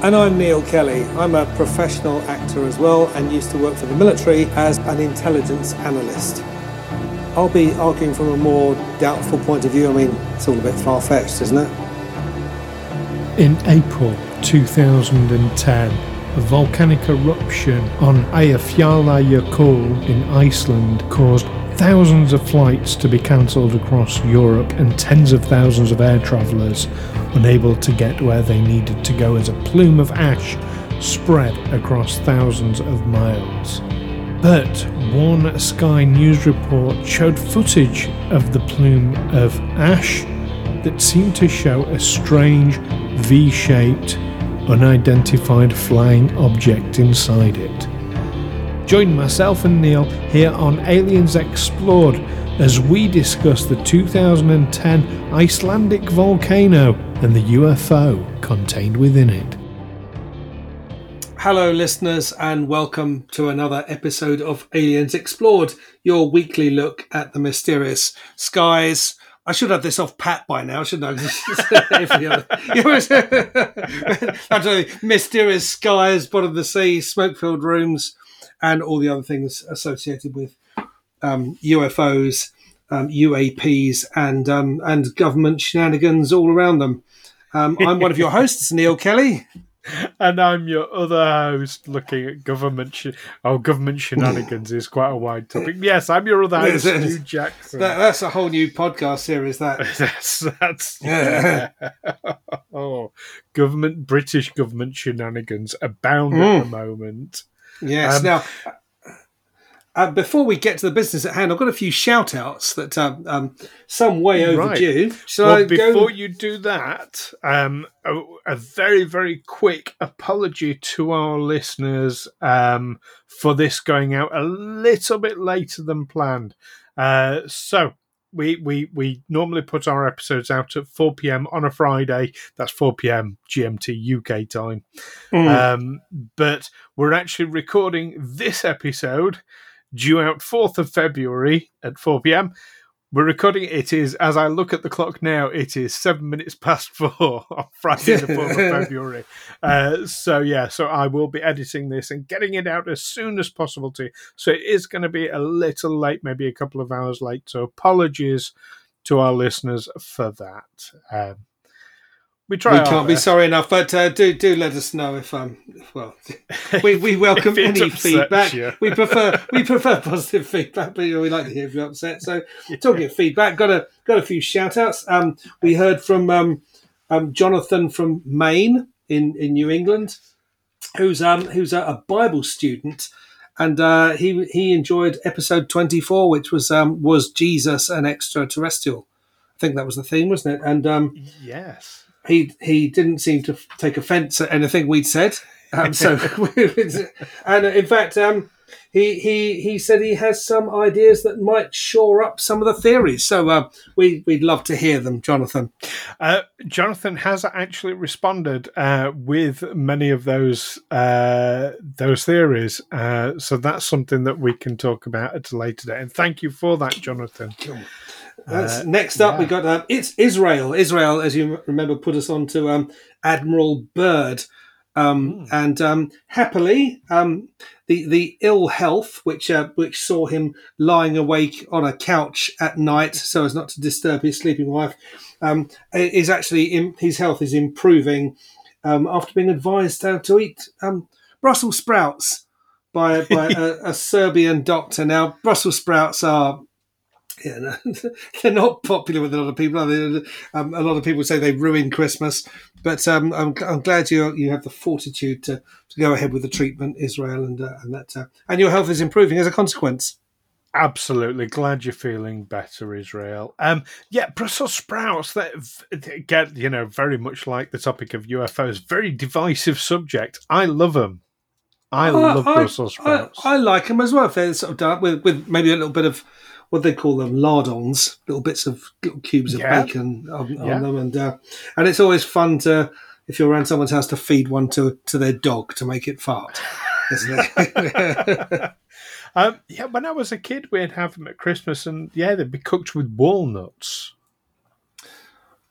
And I'm Neil Kelly. I'm a professional actor as well and used to work for the military as an intelligence analyst. I'll be arguing from a more doubtful point of view. I mean, it's all a bit far fetched, isn't it? In April 2010, a volcanic eruption on Eyjafjallajökull in Iceland caused thousands of flights to be cancelled across Europe and tens of thousands of air travellers unable to get where they needed to go as a plume of ash spread across thousands of miles. But one Sky News report showed footage of the plume of ash that seemed to show a strange V shaped, unidentified flying object inside it. Join myself and Neil here on Aliens Explored as we discuss the 2010 Icelandic volcano and the UFO contained within it. Hello, listeners, and welcome to another episode of Aliens Explored, your weekly look at the mysterious skies. I should have this off pat by now, shouldn't I? mysterious skies, bottom of the sea, smoke filled rooms, and all the other things associated with um, UFOs, um, UAPs, and um, and government shenanigans all around them. Um, I'm one of your hosts, Neil Kelly. And I'm your other host looking at government. Sh- oh, government shenanigans is quite a wide topic. Yes, I'm your other host, Stu Jackson. That, that's a whole new podcast series. That that's that's yeah. oh, government British government shenanigans abound mm. at the moment. Yes. Um, now, uh, before we get to the business at hand, I've got a few shout outs that um, um, some way overdue. Right. Shall well, before you do that, um, a, a, very, very quick apology to our listeners um, for this going out a little bit later than planned. Uh, so, we, we we normally put our episodes out at 4 p.m. on a Friday. That's 4 p.m. GMT UK time. Mm. Um, but we're actually recording this episode due out 4th of February at 4 p.m. We're recording it is, as I look at the clock now, it is seven minutes past four on Friday, the 4th of February. Uh, so, yeah, so I will be editing this and getting it out as soon as possible to. So, it is going to be a little late, maybe a couple of hours late. So, apologies to our listeners for that. Um, we try. We can't be sorry enough, but uh, do do let us know if um well we, we welcome any feedback. You. We prefer we prefer positive feedback, but we like to hear if you're upset. So yeah. talking of feedback, got a got a few shout outs. Um, we heard from um, um Jonathan from Maine in in New England, who's um who's a, a Bible student. And uh, he he enjoyed episode twenty four, which was um, was Jesus an extraterrestrial. I think that was the theme, wasn't it? And um, yes, he he didn't seem to take offence at anything we'd said. Um, so, and in fact, um, he he he said he has some ideas that might shore up some of the theories. So uh, we we'd love to hear them, Jonathan. Uh, Jonathan has actually responded uh, with many of those uh, those theories. Uh, so that's something that we can talk about at a later date. And thank you for that, Jonathan. Uh, next up, yeah. we got um, it's Israel. Israel, as you remember, put us on to um, Admiral Byrd, um, mm. and um, happily, um, the the ill health which uh, which saw him lying awake on a couch at night so as not to disturb his sleeping wife um, is actually in, his health is improving after being advised uh, to eat Brussels sprouts by by a, a Serbian doctor. Now, Brussels sprouts are yeah, no, they're not popular with a lot of people. Um, a lot of people say they ruin Christmas, but um, I'm, I'm, glad you you have the fortitude to, to go ahead with the treatment, Israel, and uh, and that uh, and your health is improving as a consequence. Absolutely glad you're feeling better, Israel. Um, yeah, Brussels sprouts that get you know very much like the topic of UFOs, very divisive subject. I love them. I love Brussels sprouts. I, I, like them as well. If they're sort of done with, with maybe a little bit of what they call them lardons, little bits of little cubes of Yeah. bacon on, Yeah. them, and uh, and it's always fun to if you're around someone's house to feed one to to their dog to make it fart, isn't it? Um, yeah, when I was a kid, we'd have them at Christmas, and yeah, they'd be cooked with walnuts.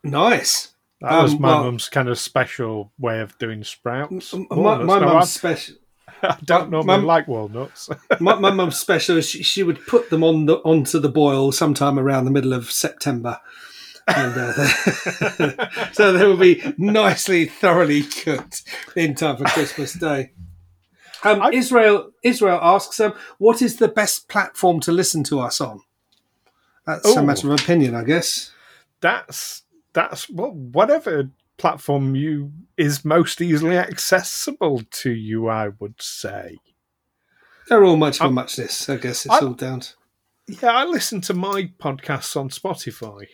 nice. That was Um, my well- mum's kind of special way of doing sprouts. My, my No, mum's special. I don't my- normally my- like walnuts. my, my mum's special. is She, she would put them on the onto the boil sometime around the middle of September, and uh, so they would be nicely, thoroughly cooked in time for Christmas Day. Um, I- Israel Israel asks, um, "What is the best platform to listen to us on?" That's a Oh. matter of opinion, I guess. that's that's well, whatever platform you is most easily accessible to you. I would say. They're all much for I'm- muchness. I guess it's I'm- all down to. Yeah, I listen to my podcasts on Spotify.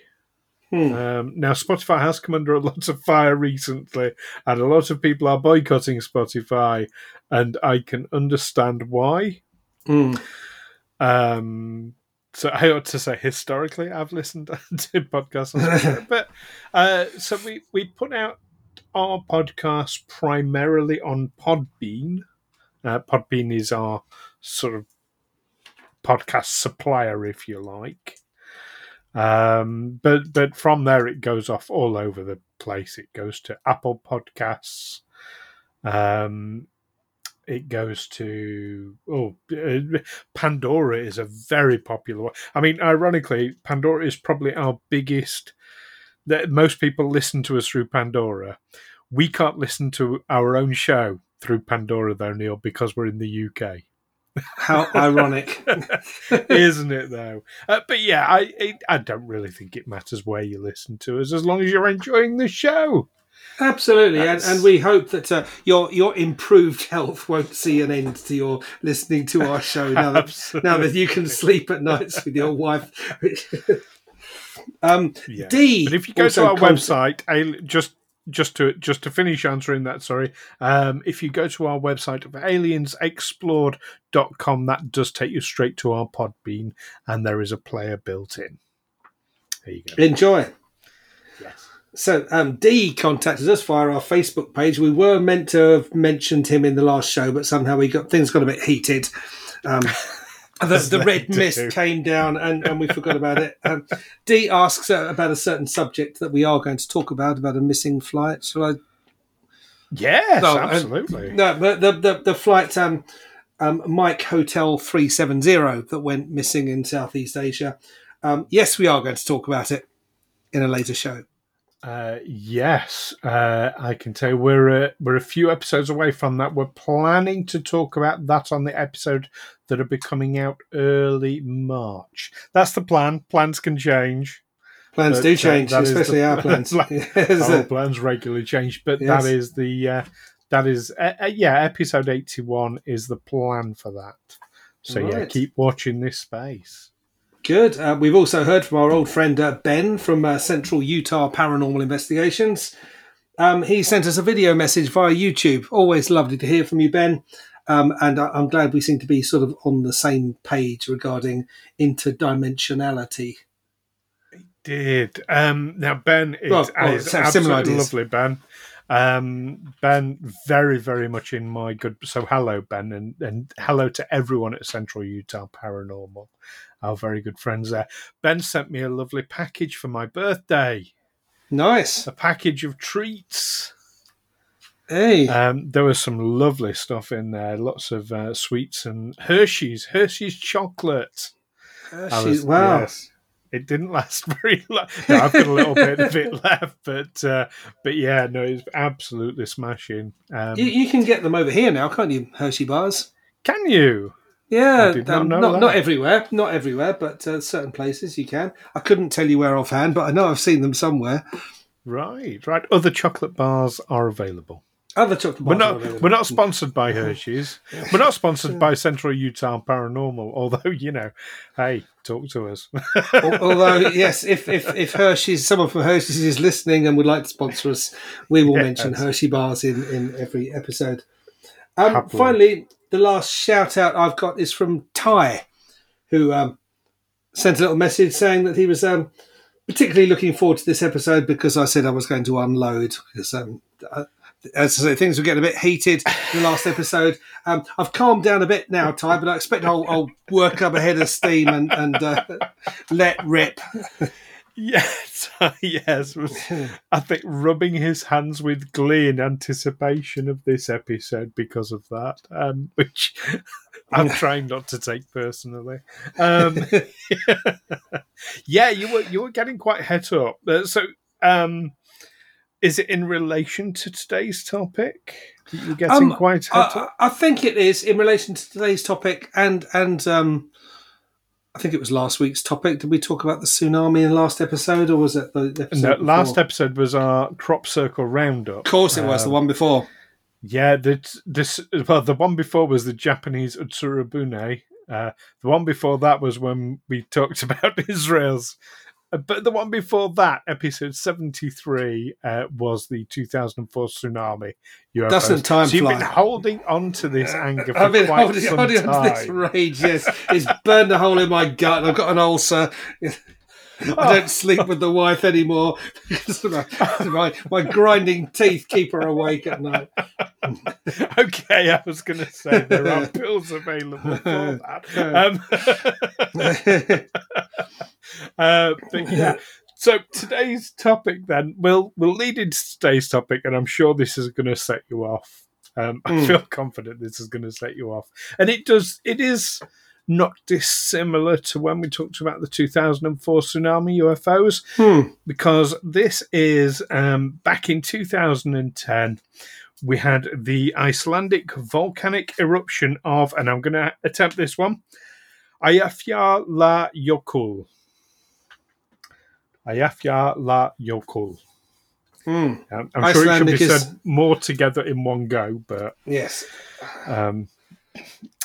Hmm. Um, now, Spotify has come under a lot of fire recently, and a lot of people are boycotting Spotify, and I can understand why. Hmm. Um, so I ought to say historically, I've listened to podcasts, but uh, so we we put out our podcast primarily on Podbean. Uh, Podbean is our sort of podcast supplier, if you like. Um, but but from there it goes off all over the place. It goes to Apple Podcasts. Um, it goes to oh uh, Pandora is a very popular one. I mean, ironically, Pandora is probably our biggest. That most people listen to us through Pandora. We can't listen to our own show through Pandora though, Neil, because we're in the UK. How ironic! isn't it though? Uh, but yeah, I I I don't really think it matters where you listen to us as long as you're enjoying the show. Absolutely, and, and we hope that uh, your your improved health won't see an end to your listening to our show now that now that you can sleep at nights with your wife. um, Yeah. D. But if you go to our website, just just to just to finish answering that, sorry, um, if you go to our website of aliensexplored.com, that does take you straight to our Podbean, and there is a player built in. There you go. enjoy. Yes. So um, D contacted us via our Facebook page. We were meant to have mentioned him in the last show, but somehow we got things got a bit heated. Um, the, the red do. mist came down, and, and we forgot about it. Um, D asks uh, about a certain subject that we are going to talk about about a missing flight. Shall I Yes, No, and- absolutely. No, the the the, the flight um, um, Mike Hotel three seven zero that went missing in Southeast Asia. Um, yes, we are going to talk about it in a later show. Uh, yes, uh, I can tell you we're uh, we're a few episodes away from that. We're planning to talk about that on the episode that'll be coming out early March. That's the plan. Plans can change. Plans But, do uh, change, especially the- our plans. Yes, Our uh, plans regularly change, but Yes. that is the uh, that is uh, uh, yeah. Episode eighty one is the plan for that. So yeah, keep watching this space. Good. Uh, we've also heard from our old friend uh, Ben from uh, Central Utah Paranormal Investigations. Um, he sent us a video message via YouTube. Always lovely to hear from you, Ben. Um, and I- I'm glad we seem to be sort of on the same page regarding interdimensionality. He did. Um, now Ben is, Well, well, is similar absolutely ideas. lovely. Ben, um, Ben, very very much in my good. So hello, Ben, and and hello to everyone at Central Utah Paranormal, our very good friends there. Ben sent me a lovely package for my birthday, Nice. a package of treats. Hey. Um, there was some lovely stuff in there, lots of uh, sweets and Hershey's, Hershey's chocolate. Hershey's- was- wow. yes. It didn't last very long. No, I've got a little bit of it left, but uh, but yeah, no, it's absolutely smashing. Um, You, you can get them over here now, can't you? Hershey bars. can you? Yeah, not um, not, that. not everywhere, not everywhere, but uh, certain places you can. I couldn't tell you where offhand, but I know I've seen them somewhere. Right, right. Other chocolate bars are available. Other chocolate We're not we're not sponsored by Hershey's. We're not sponsored by Central Utah Paranormal. Although you know, hey, talk to us. Although, yes, if, if if Hershey's, someone from Hershey's is listening and would like to sponsor us, we will mention Hershey bars in, in every episode. Um, finally, the last shout out I've got is from Ty, who um, sent a little message saying that he was um, particularly looking forward to this episode because I said I was going to unload because um, as I say, things were getting a bit heated in the last episode. Um, I've calmed down a bit now, Ty, but I expect I'll, I'll work up a head of steam and, and uh, let rip. Yes, yes. I think rubbing his hands with glee in anticipation of this episode because of that, um, which I'm trying not to take personally. Um, yeah, you were you were getting quite het up. Uh, so, um, is it in relation to today's topic? You're getting um, quite I. I think it is in relation to today's topic, and and um, I think it was last week's topic. Did we talk about the tsunami in the last episode, or was it the episode? No, last episode was our crop circle roundup. Of course, it was um, the one before. Yeah, the, this well, the one before was the Japanese Utsurabune. Uh, the one before that was when we talked about Israel's but the one before that, episode 73, uh, was the 2004 tsunami. UFOs. Doesn't time so you've been holding on to this anger for I've been quite holding, holding on to this rage, yes. It's burned a hole in my gut. I've got an ulcer. I don't sleep with the wife anymore because my, my, my grinding teeth keep her awake at night. okay, I was going to say there are pills available for that. Um, uh, but yeah. So today's topic, then, we'll we'll lead into today's topic, and I'm sure this is going to set you off. Um, I mm. feel confident this is going to set you off, and it does. It is not dissimilar to when we talked about the 2004 tsunami UFOs, hmm. because this is um, back in 2010. We had the Icelandic volcanic eruption of, and I'm going to attempt this one, Eyjafjallajökull. Eyjafjallajökull. Mm. Um, I'm Icelandic sure it should be is... said more together in one go, but yes, um,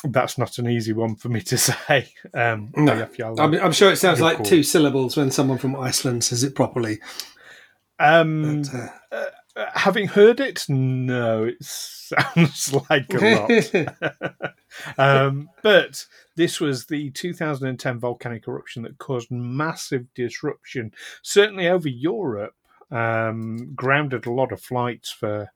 that's not an easy one for me to say. Um, no, I'm, I'm, sure it sounds like two syllables when someone from Iceland says it properly. Um, but, uh... Uh, having heard it, no, it sounds like a lot. um, but this was the 2010 volcanic eruption that caused massive disruption, certainly over Europe, um, grounded a lot of flights for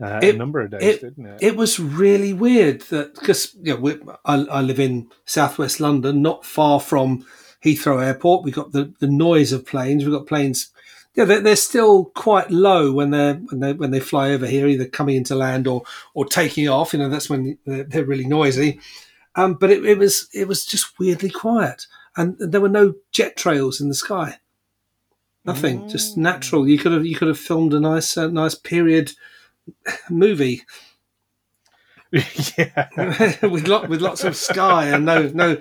uh, it, a number of days, it, didn't it? It was really weird that because you know, we, I, I, live in southwest London, not far from Heathrow Airport. We've got the, the noise of planes. We've got planes. Yeah, they're, they're still quite low when they're when they when they fly over here, either coming into land or or taking off. You know, that's when they're, they're really noisy. Um, but it, it was it was just weirdly quiet, and there were no jet trails in the sky. Nothing, mm. just natural. You could have you could have filmed a nice uh, nice period movie. yeah, with lot with lots of sky and no no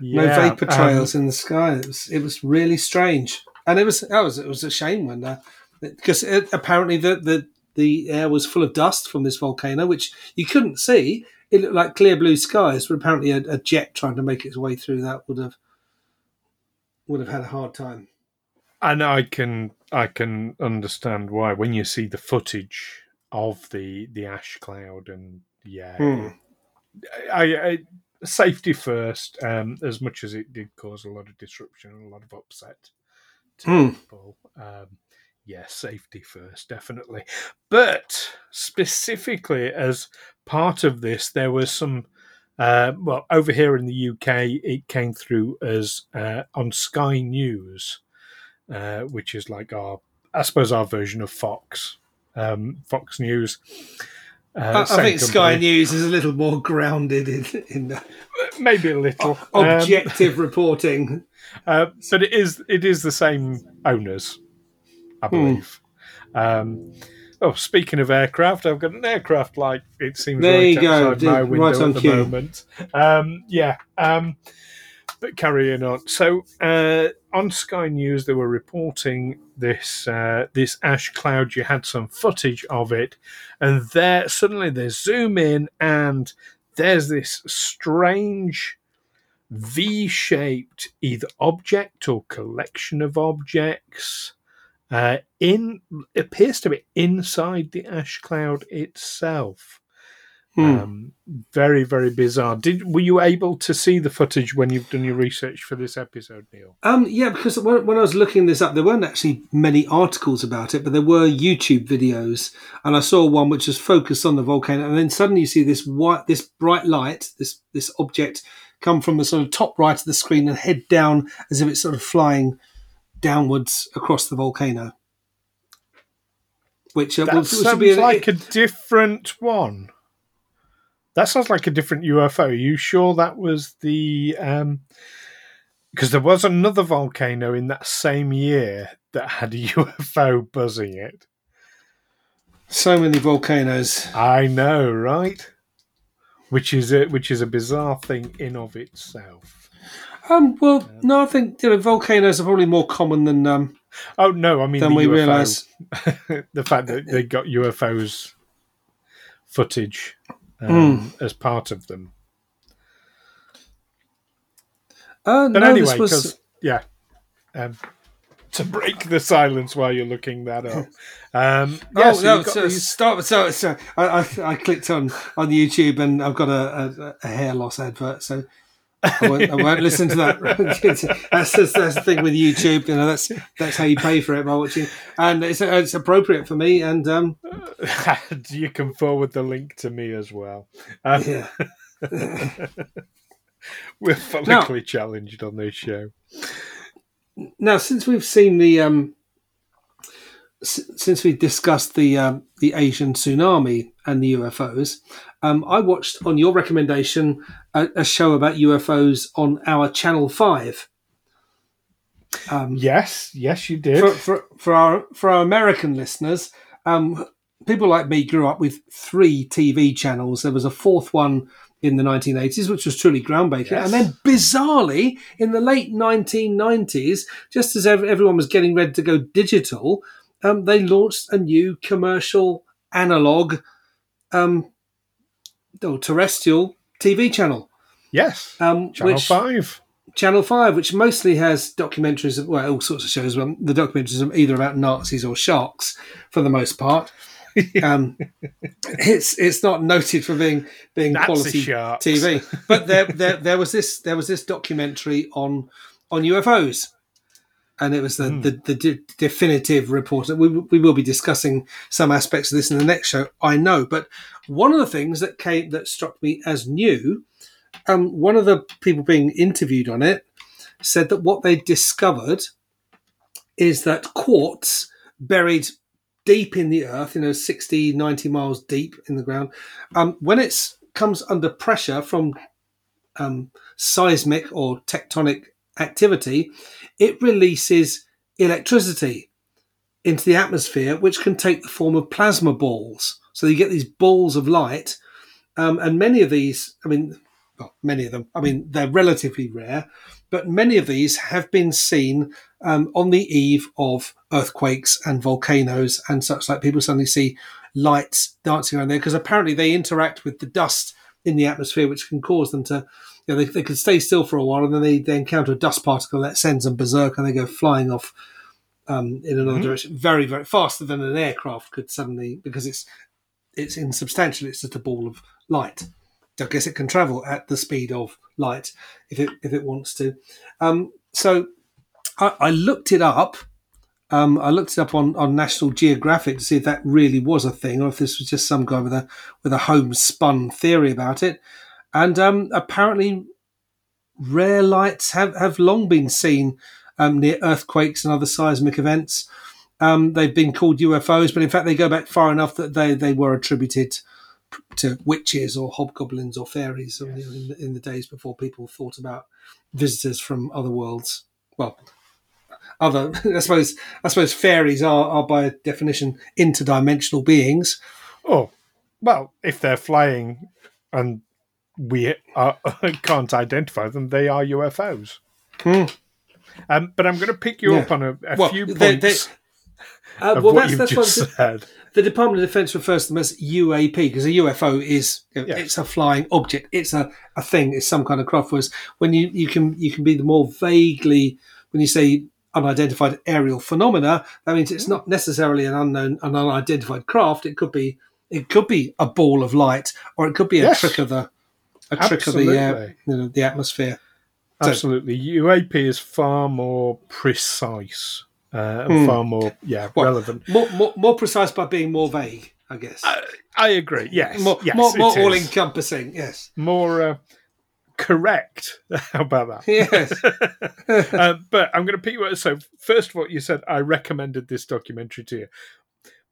yeah, no vapor um, trails um, in the sky. It was it was really strange, and it was that was it was a shame when uh, because it, apparently the, the the air was full of dust from this volcano, which you couldn't see. It looked like clear blue skies, but apparently a, a jet trying to make its way through that would have would have had a hard time. And I can I can understand why when you see the footage of the the ash cloud and yeah, hmm. I, I, safety first. Um, as much as it did cause a lot of disruption and a lot of upset to hmm. people. Um, yeah, safety first, definitely. But specifically, as part of this, there was some. Uh, well, over here in the UK, it came through as uh, on Sky News uh, which is like our, I suppose, our version of Fox, um, Fox News. Uh, I, I think Sky News is a little more grounded in, in the, maybe a little objective um, reporting, uh, but it is it is the same owners, I hmm. believe. Um, oh, speaking of aircraft, I've got an aircraft light. It seems there right you go, outside my window right at the cue. moment. Um, yeah. But carrying on. So uh, on Sky News, they were reporting this uh, this ash cloud. You had some footage of it, and there suddenly they zoom in, and there's this strange V-shaped either object or collection of objects uh, in appears to be inside the ash cloud itself. Hmm. Um, very very bizarre. Did were you able to see the footage when you've done your research for this episode, Neil? Um, yeah, because when, when I was looking this up, there weren't actually many articles about it, but there were YouTube videos, and I saw one which was focused on the volcano, and then suddenly you see this white, this bright light, this this object come from the sort of top right of the screen and head down as if it's sort of flying downwards across the volcano. Which, uh, That will- sounds be an- like a different one. That sounds like a different UFO. Are you sure that was the? Because there was another volcano in that same year that had a UFO buzzing it. so many volcanoes. I know, right? Which is a which is a bizarre thing in of itself. Um, well, no, I think you know volcanoes are probably more common than um, Oh no, I mean than we UFO, realise. the fact that they got UFOs footage um, Hmm. as part of them. Uh, But no, anyway, was because yeah, um, to break the silence while you're looking that up. Um, yeah, oh so no! So, these- stop. So, so I, I, I clicked on on YouTube and I've got a, a, a hair loss advert. So I won't, I won't listen to that. that's, just, that's the thing with YouTube. You know, that's that's how you pay for it by watching, and it's it's appropriate for me. And um, you can forward the link to me as well. Um, yeah, We're politically challenged on this show. now since we've seen the um, since we discussed the um, the Asian tsunami and the UFOs, um, I watched on your recommendation a, a show about UFOs on our Channel Five. Um, Yes, yes, you did. for, for, for our for our American listeners, um, people like me grew up with three TV channels. There was a fourth one in the 1980s, which was truly groundbreaking, Yes. and then bizarrely in the late 1990s, just as ev- everyone was getting ready to go digital, um, they launched a new commercial analog um, or terrestrial TV channel. yes, Um, Channel which, Five. Channel Five, which mostly has documentaries, of, well, all sorts of shows. Well, the documentaries are either about Nazis or sharks, for the most part. um, it's it's not noted for being being Nazi quality sharks. TV, but there, there there was this there was this documentary on on UFOs, and it was the the, the de- definitive report. We we will be discussing some aspects of this in the next show, I know. But one of the things that came that struck me as new um, one of the people being interviewed on it said that what they discovered is that quartz buried deep in the earth, you know, 60, 90 miles deep in the ground, um, when it comes under pressure from um, seismic or tectonic activity, it releases electricity into the atmosphere, which can take the form of plasma balls. So you get these balls of light, um, and many of these, I mean, well, many of them, I mean, they're relatively rare, but many of these have been seen um, on the eve of earthquakes and volcanoes and such like. People suddenly see lights dancing around there because apparently they interact with the dust in the atmosphere, which can cause them to, you know, they, they can stay still for a while and then they, they encounter a dust particle that sends them berserk and they go flying off um, in another direction very, very faster than an aircraft could suddenly because it's it's insubstantial. It's just a ball of light. I guess it can travel at the speed of light if it if it wants to. Um, so I, I looked it up. Um, I looked it up on, on National Geographic to see if that really was a thing, or if this was just some guy with a with a homespun theory about it. And um, apparently, rare lights have, have long been seen um, near earthquakes and other seismic events. Um, they've been called UFOs, but in fact, they go back far enough that they, they were attributed to witches or hobgoblins or fairies know, in, the, in the days before people thought about visitors from other worlds. Well, other I suppose I suppose fairies are, are by definition interdimensional beings. Oh, well, if they're flying and we are, can't identify them, they are UFOs. Hmm. Um, but I'm going to pick you Yeah. up on a, a Well, few they- points they- Uh, of well, what that's you've that's just what said. the Department of Defense refers to them as UAP because a UFO is Yes. it's a flying object. It's a, a thing. It's some kind of craft. Whereas when you, you can you can be the more vaguely when you say unidentified aerial phenomena, that means it's not necessarily an unknown, an unidentified craft. It could be it could be a ball of light, or it could be a Yes. trick of the a trick of the uh, you know, the atmosphere. So- Absolutely. UAP is far more precise uh, and Hmm. far more yeah Well, relevant. More, more more precise by being more vague, I guess. I agree. Yes. more yes, more, more all encompassing. Yes. more uh, correct. How about that? Yes. uh, but I'm going to pick you up. So, first of all, you said I recommended this documentary to you.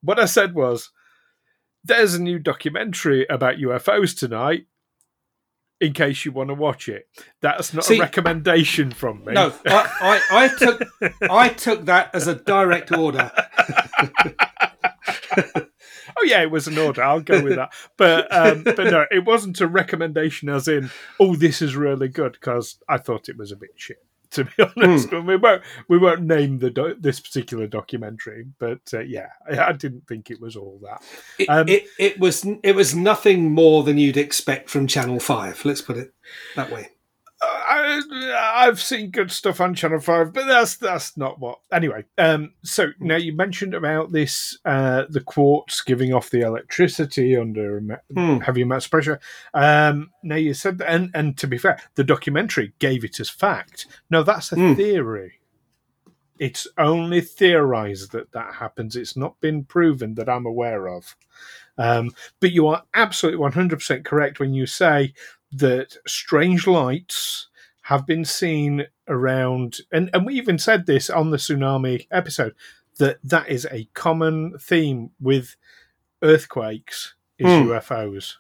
What I said was, there's a new documentary about UFOs tonight. In case you want to watch it, that's not See- a recommendation from me. No, I, I, I took I took that as a direct order. Oh yeah, it was an order. I'll go with that. But um, but no, it wasn't a recommendation. As in, oh, this is really good because I thought it was a bit shit. To be honest. But we won't we won't name the do- this particular documentary. But uh, yeah, I, I didn't think it was all that. It, Um, it, it was it was nothing more than you'd expect from Channel Five. Let's put it that way. I, I've seen good stuff on Channel Five, but that's that's not what. Anyway, um, so now you mentioned about this uh, the quartz giving off the electricity under Hmm. heavy amounts of pressure. Um, now you said that, and and to be fair, the documentary gave it as fact. No, that's a Hmm. theory. It's only theorized that that happens. It's not been proven that I'm aware of. Um, but you are absolutely 100% correct when you say that strange lights have been seen around, and, and we even said this on the tsunami episode, that that is a common theme with earthquakes is Hmm. UFOs.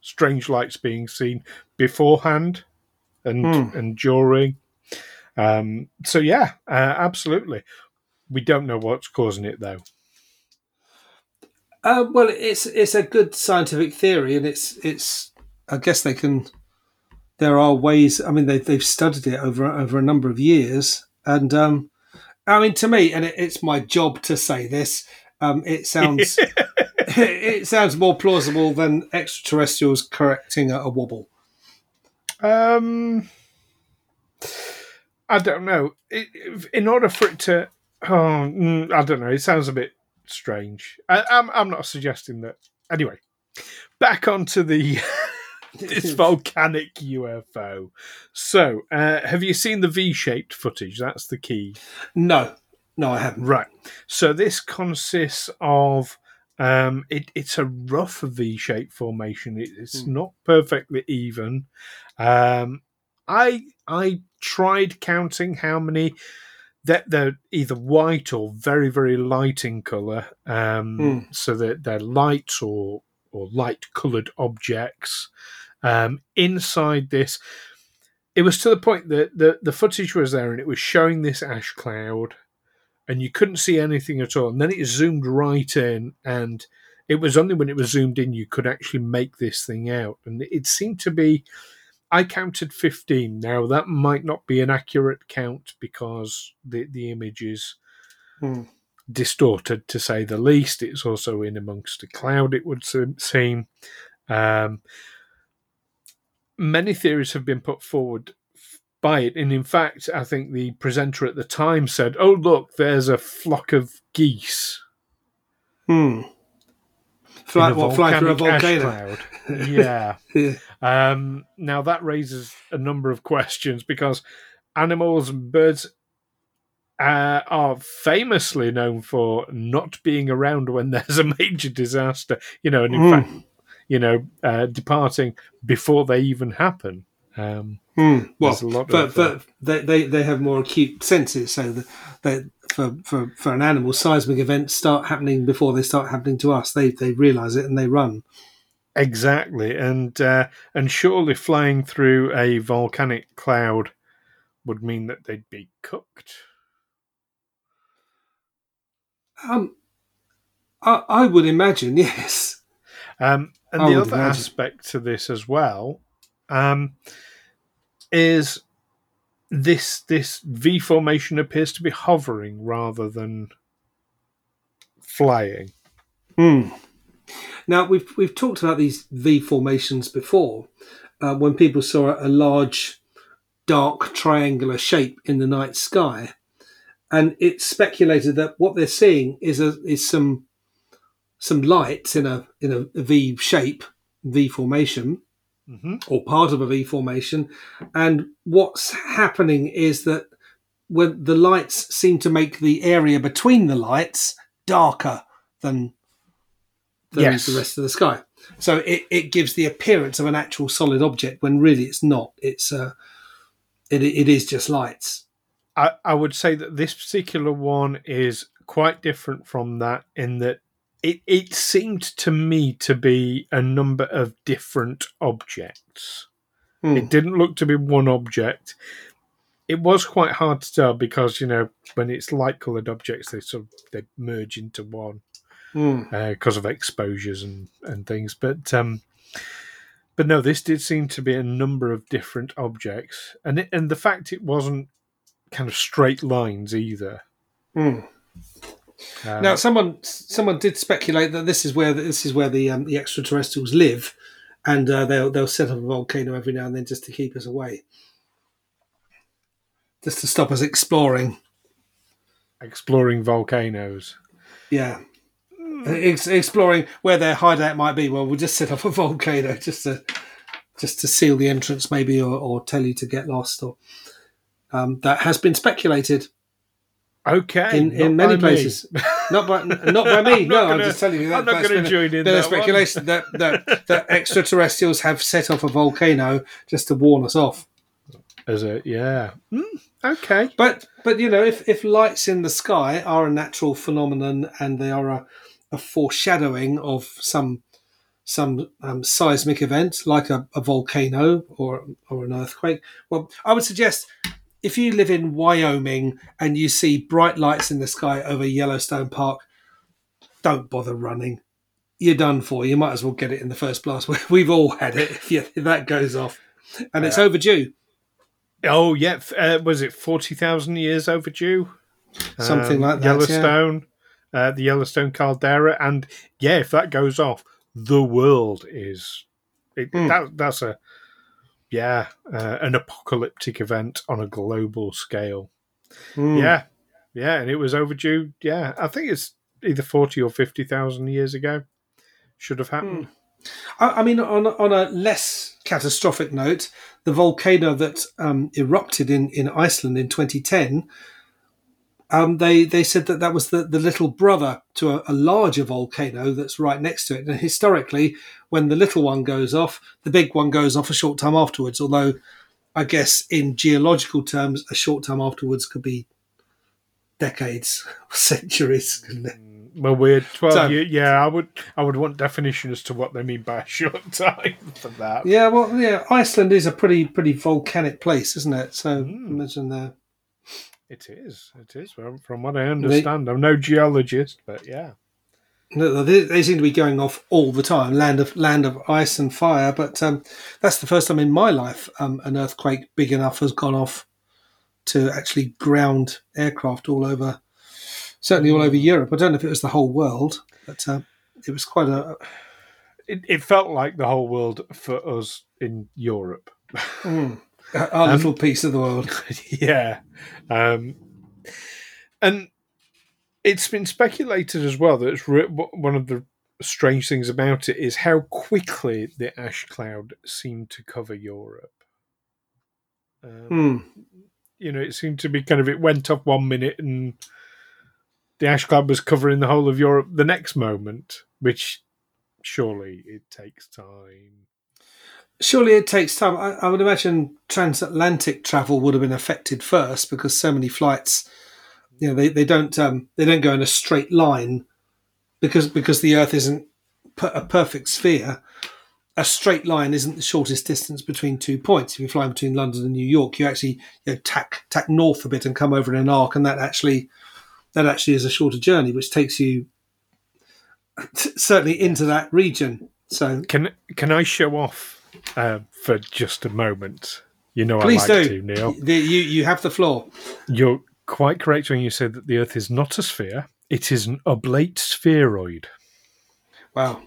Strange lights being seen beforehand and, Hmm. and during. Um, so, yeah, uh, absolutely. We don't know what's causing it, though. Uh, well, it's it's a good scientific theory, and it's it's. I guess they can. There are ways. I mean, they they've studied it over over a number of years, and um, I mean, to me, and it, it's my job to say this. Um, it sounds it sounds more plausible than extraterrestrials correcting a, a wobble. Um, I don't know. It, in order for it to, oh, mm, I don't know. It sounds a bit strange. I, I'm I'm not suggesting that. Anyway, back onto the this volcanic UFO. So, uh, have you seen the V-shaped footage? That's the key. No, no, I haven't. Right. So this consists of um, it, it's a rough V-shaped formation. It, it's Hmm. not perfectly even. Um, I I tried counting how many that they're either white or very very light in color. Um, Hmm. So that they're light or or light colored objects um, inside this. It was to the point that the, the footage was there and it was showing this ash cloud and you couldn't see anything at all. And then it zoomed right in, and it was only when it was zoomed in you could actually make this thing out. And it seemed to be, I counted 15. Now, that might not be an accurate count because the, the image is Hmm. distorted to say the least. It's also in amongst a cloud, it would seem. Um, many theories have been put forward by it. And in fact, I think the presenter at the time said, Oh, look, there's a flock of geese. Hmm. Fly, what, flying through a volcano? cloud. yeah. Yeah. Um, now that raises a number of questions because animals and birds uh, are famously known for not being around when there's a major disaster. You know, and in Mm. fact, you know, uh, departing before they even happen. Um, Hmm. Well, a lot but, of, uh, but they, they, they have more acute senses, so that for, for, for an animal, seismic events start happening before they start happening to us. They they realise it and they run. exactly, and uh, and surely flying through a volcanic cloud would mean that they'd be cooked. Um, I, I would imagine, yes. Um, and I the other imagine. aspect to this as well um, is this this V formation appears to be hovering rather than flying. Hmm. Now we've we've talked about these V formations before. Uh, when people saw a large, dark triangular shape in the night sky, and it's speculated that what they're seeing is a is some some lights in a in a V shape, V formation, Mm-hmm. or part of a V formation. And what's happening is that when the lights seem to make the area between the lights darker than, than Yes. the rest of the sky. So it, it gives the appearance of an actual solid object when really it's not. It's uh, it, it is just lights. I, I would say that this particular one is quite different from that in that it, it seemed to me to be a number of different objects. Hmm. It didn't look to be one object. It was quite hard to tell because you know when it's light coloured objects, they sort of they merge into one Hmm. because of exposures and and things. But um, but no, this did seem to be a number of different objects, and it, and the fact it wasn't kind of straight lines either. Hmm. Um, Now, someone someone did speculate that this is where this is where the um, the extraterrestrials live, and uh, they'll they'll set up a volcano every now and then just to keep us away, just to stop us exploring. exploring volcanoes. Yeah, Ex- exploring where their hideout might be. Well, we'll just set up a volcano just to just to seal the entrance, maybe, or, or tell you to get lost. Or um, that has been speculated Okay, in, in many me. places. Not by not by me. I'm no, not I'm just telling you that. I'm not going to join in of that speculation that, that that extraterrestrials have set off a volcano just to warn us off. Is it? Yeah. Mm, okay. But but you know, if if lights in the sky are a natural phenomenon and they are a, a foreshadowing of some some um, seismic event like a, a volcano or or an earthquake, well, I would suggest if you live in Wyoming and you see bright lights in the sky over Yellowstone Park, don't bother running. You're done for. You might as well get it in the first blast. We've all had it if, you, if that goes off, and it's overdue. Oh yeah. Uh, was it forty thousand years overdue? Something Um, like that, yeah. Yellowstone, uh, the Yellowstone caldera, and yeah, if that goes off, the world is. It, Hmm. that, that's a yeah, uh, an apocalyptic event on a global scale. Mm. Yeah, yeah, and it was overdue. Yeah, I think it's either forty or fifty thousand years ago. Should have happened. I, I mean, on on a less catastrophic note, the volcano that um, erupted in, in Iceland in 2010, um, they they said that that was the, the little brother to a, a larger volcano that's right next to it. And historically, when the little one goes off, the big one goes off a short time afterwards. Although, I guess in geological terms, a short time afterwards could be decades, centuries. it? Well, we're twelve. So- yeah, I would. I would want definition as to what they mean by a short time for that. Yeah, well, yeah, Iceland is a pretty pretty volcanic place, isn't it? So imagine there. It is. It is. From, from what I understand, I'm no geologist, but yeah. No, They, they seem to be going off all the time. Land of land of ice and fire, but um, that's the first time in my life um, an earthquake big enough has gone off to actually ground aircraft all over, certainly all over Europe. I don't know if it was the whole world, but uh, it was quite a. It, it felt like the whole world for us in Europe. Mm, our little piece of the world. yeah. Um, and it's been speculated as well that it's re- one of the strange things about it is how quickly the ash cloud seemed to cover Europe. Um, Hmm. You know, it seemed to be kind of it went up one minute and the ash cloud was covering the whole of Europe the next moment, which surely it takes time. Surely it takes time. I, I would imagine transatlantic travel would have been affected first because so many flights, you know, they, they don't um, they don't go in a straight line because because the Earth isn't a perfect sphere. A straight line isn't the shortest distance between two points. If you're flying between London and New York, you actually you know, tack tack north a bit and come over in an arc, and that actually that actually is a shorter journey, which takes you certainly into that region. So Can can I show off uh, for just a moment? You know, please I like do. to, Neil. The- you you have the floor. You're quite correct when you say that the Earth is not a sphere; it is an oblate spheroid. Wow.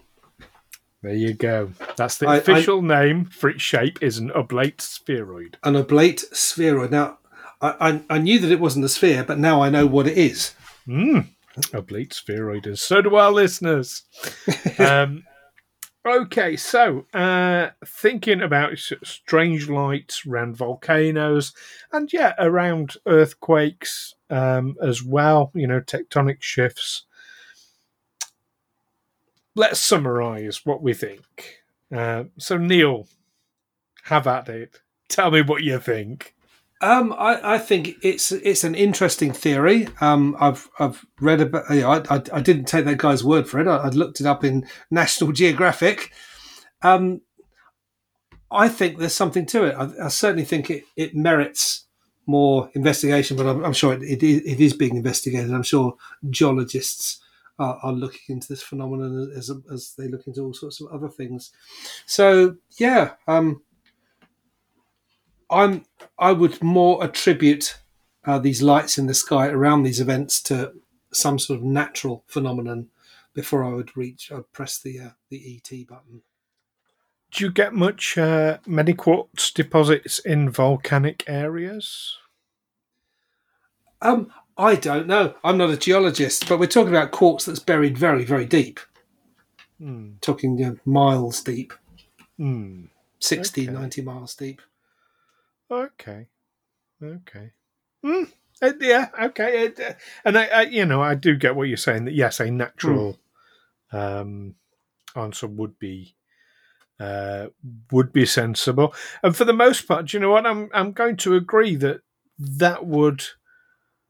There you go. That's the I- I- official name for its shape. Is an oblate spheroid. an oblate spheroid. Now, I, I, I knew that it wasn't a sphere, but now I know what it is. Mm, oblate spheroiders. So do our listeners. um, okay, so uh, thinking about strange lights around volcanoes and, yeah, around earthquakes um, as well, you know, tectonic shifts. Let's summarize what we think. Uh, so, Neil, have at it. Tell me what you think. Um, I, I, think it's it's an interesting theory. Um, I've I've read about. You know, I, I, I didn't take that guy's word for it. I, would looked it up in National Geographic. Um, I think there's something to it. I, I, certainly think it, it merits more investigation, but I'm, I'm sure it, it, is, it is being investigated. I'm sure geologists are, are looking into this phenomenon as as they look into all sorts of other things. So yeah, um, I'm I would more attribute uh, these lights in the sky around these events to some sort of natural phenomenon before I would reach. I'd press the uh, the ET button. Do you get much uh, many quartz deposits in volcanic areas? Um, I don't know. I'm not a geologist, but we're talking about quartz that's buried very, very deep. Mm. Talking you know, miles deep. Mm. 60, okay. 90 miles deep. Okay. Okay. Mm, uh, yeah. Okay. Uh, and I, I, you know, I do get what you're saying. That yes, a natural mm. um, answer would be uh, would be sensible. And for the most part, you know what? I'm I'm going to agree that that would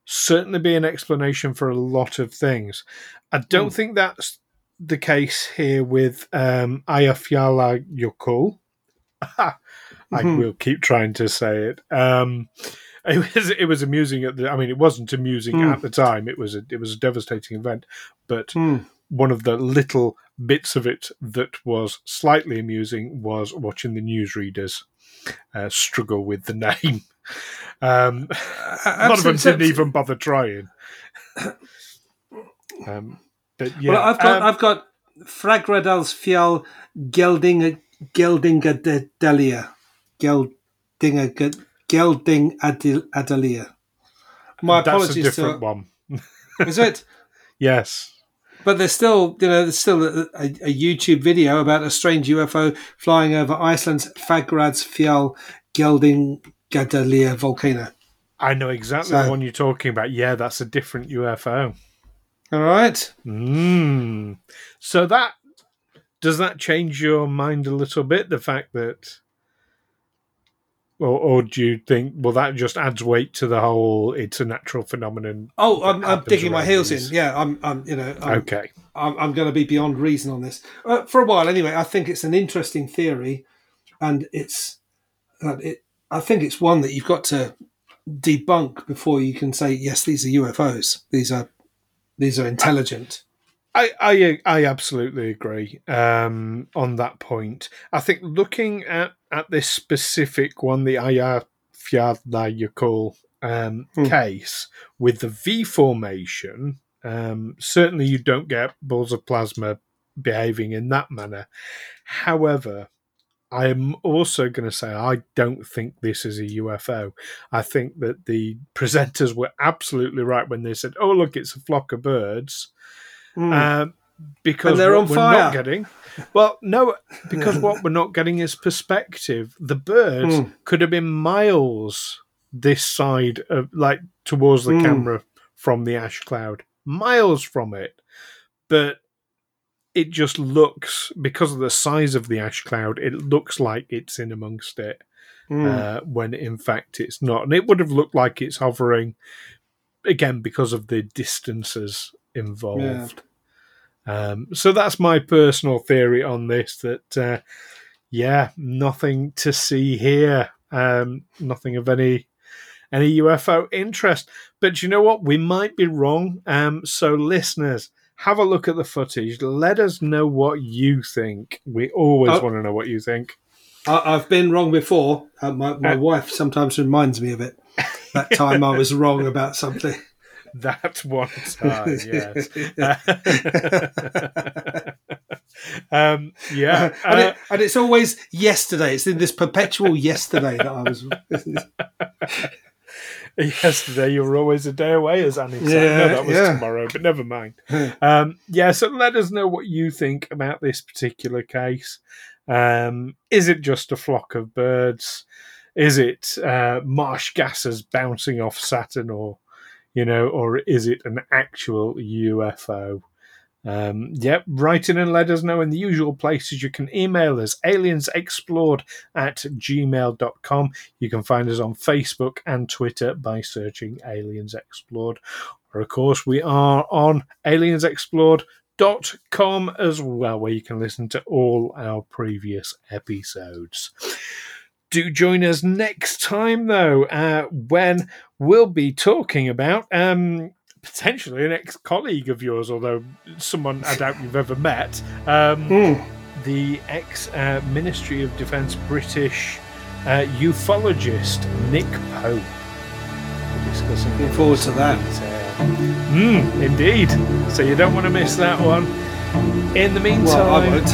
certainly be an explanation for a lot of things. I don't mm. think that's the case here with um, Eyjafjallajökull. I mm-hmm. will keep trying to say it. Um, it was it was amusing at the. I mean, it wasn't amusing mm. at the time. It was a it was a devastating event, but mm. one of the little bits of it that was slightly amusing was watching the newsreaders uh, struggle with the name. Um, a lot of them didn't even bother trying. Um, but yeah, well, I've got um, I've got Fagradalsfjall Gelding Geldingadelia. Geldinga Gelding Adelia. My That's apologies. That's a different to, one. is it? yes. But there's still, you know, there's still a, a, a, YouTube video about a strange UFO flying over Iceland's Fagradalsfjall Gelding Geldingadelia volcano. I know exactly so, the one you're talking about. Yeah, that's a different UFO. All right. Mm. So that does that change your mind a little bit? The fact that or, or do you think well that just adds weight to the whole it's a natural phenomenon oh i'm, I'm digging my heels these. in. Yeah i'm, I'm you know I'm, okay. I'm, I'm going to be beyond reason on this. Uh, for a while anyway i think it's an interesting theory and it's uh, it i think it's one that you've got to debunk before you can say yes these are ufos these are these are intelligent I, I I absolutely agree um, on that point. I think looking at, at this specific one, the Eyjafjallajökull um, hmm. case with the V formation, um, certainly you don't get balls of plasma behaving in that manner. However, I'm also going to say I don't think this is a UFO. I think that the presenters were absolutely right when they said, "Oh, look, it's a flock of birds." Mm. because they're on we're fire. not getting well no because what we're not getting is perspective the birds mm. could have been miles this side of like towards the mm. camera from the ash cloud miles from it but it just looks because of the size of the ash cloud it looks like it's in amongst it mm. uh, when in fact it's not and it would have looked like it's hovering again because of the distances involved. Yeah. Um, so that's my personal theory on this. That uh, yeah, nothing to see here. Um, nothing of any any UFO interest. But you know what? We might be wrong. Um, so listeners, have a look at the footage. Let us know what you think. We always oh. want to know what you think. I, have been wrong before. Uh, my my uh, wife sometimes reminds me of it. That time I was wrong about something. That one time, yes. um, yeah, uh, and, it, and, it's always yesterday. It's in this perpetual yesterday that I was. Yesterday, you were always a day away, as Annie said. Yeah, no, that was yeah. tomorrow, but never mind. um, yeah, so let us know what you think about this particular case. Um, is it just a flock of birds? Is it uh, marsh gases bouncing off Saturn, or you know, or is it an actual UFO? Um, yep, write in and let us know in the usual places. You can email us aliensexplored at gmail.com. You can find us on Facebook and Twitter by searching Aliens Explored. Or, of course, we are on aliensexplored.com as well, where you can listen to all our previous episodes. Do join us next time, though, uh, when we'll be talking about. Um, potentially an ex-colleague of yours, although someone I doubt you've ever met. Um, mm. The ex-Ministry uh, of Defence British uh, ufologist Nick Pope. Discussing. Looking forward to that. Mm, indeed. So you don't want to miss that one. In the meantime, well, I won't.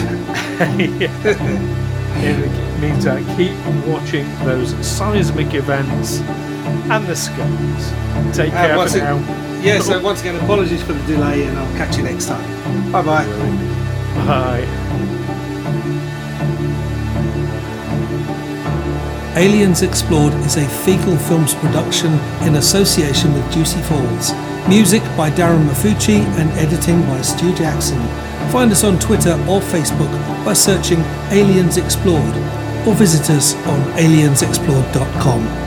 In the meantime, keep watching those seismic events and the skies. Take uh, care for now yeah, so once again, apologies for the delay, and I'll catch you next time. Bye bye. Bye. Aliens Explored is a Fecal Films production in association with Juicy Falls. Music by Darren Mafucci and editing by Stu Jackson. Find us on Twitter or Facebook by searching Aliens Explored or visit us on aliensexplored.com.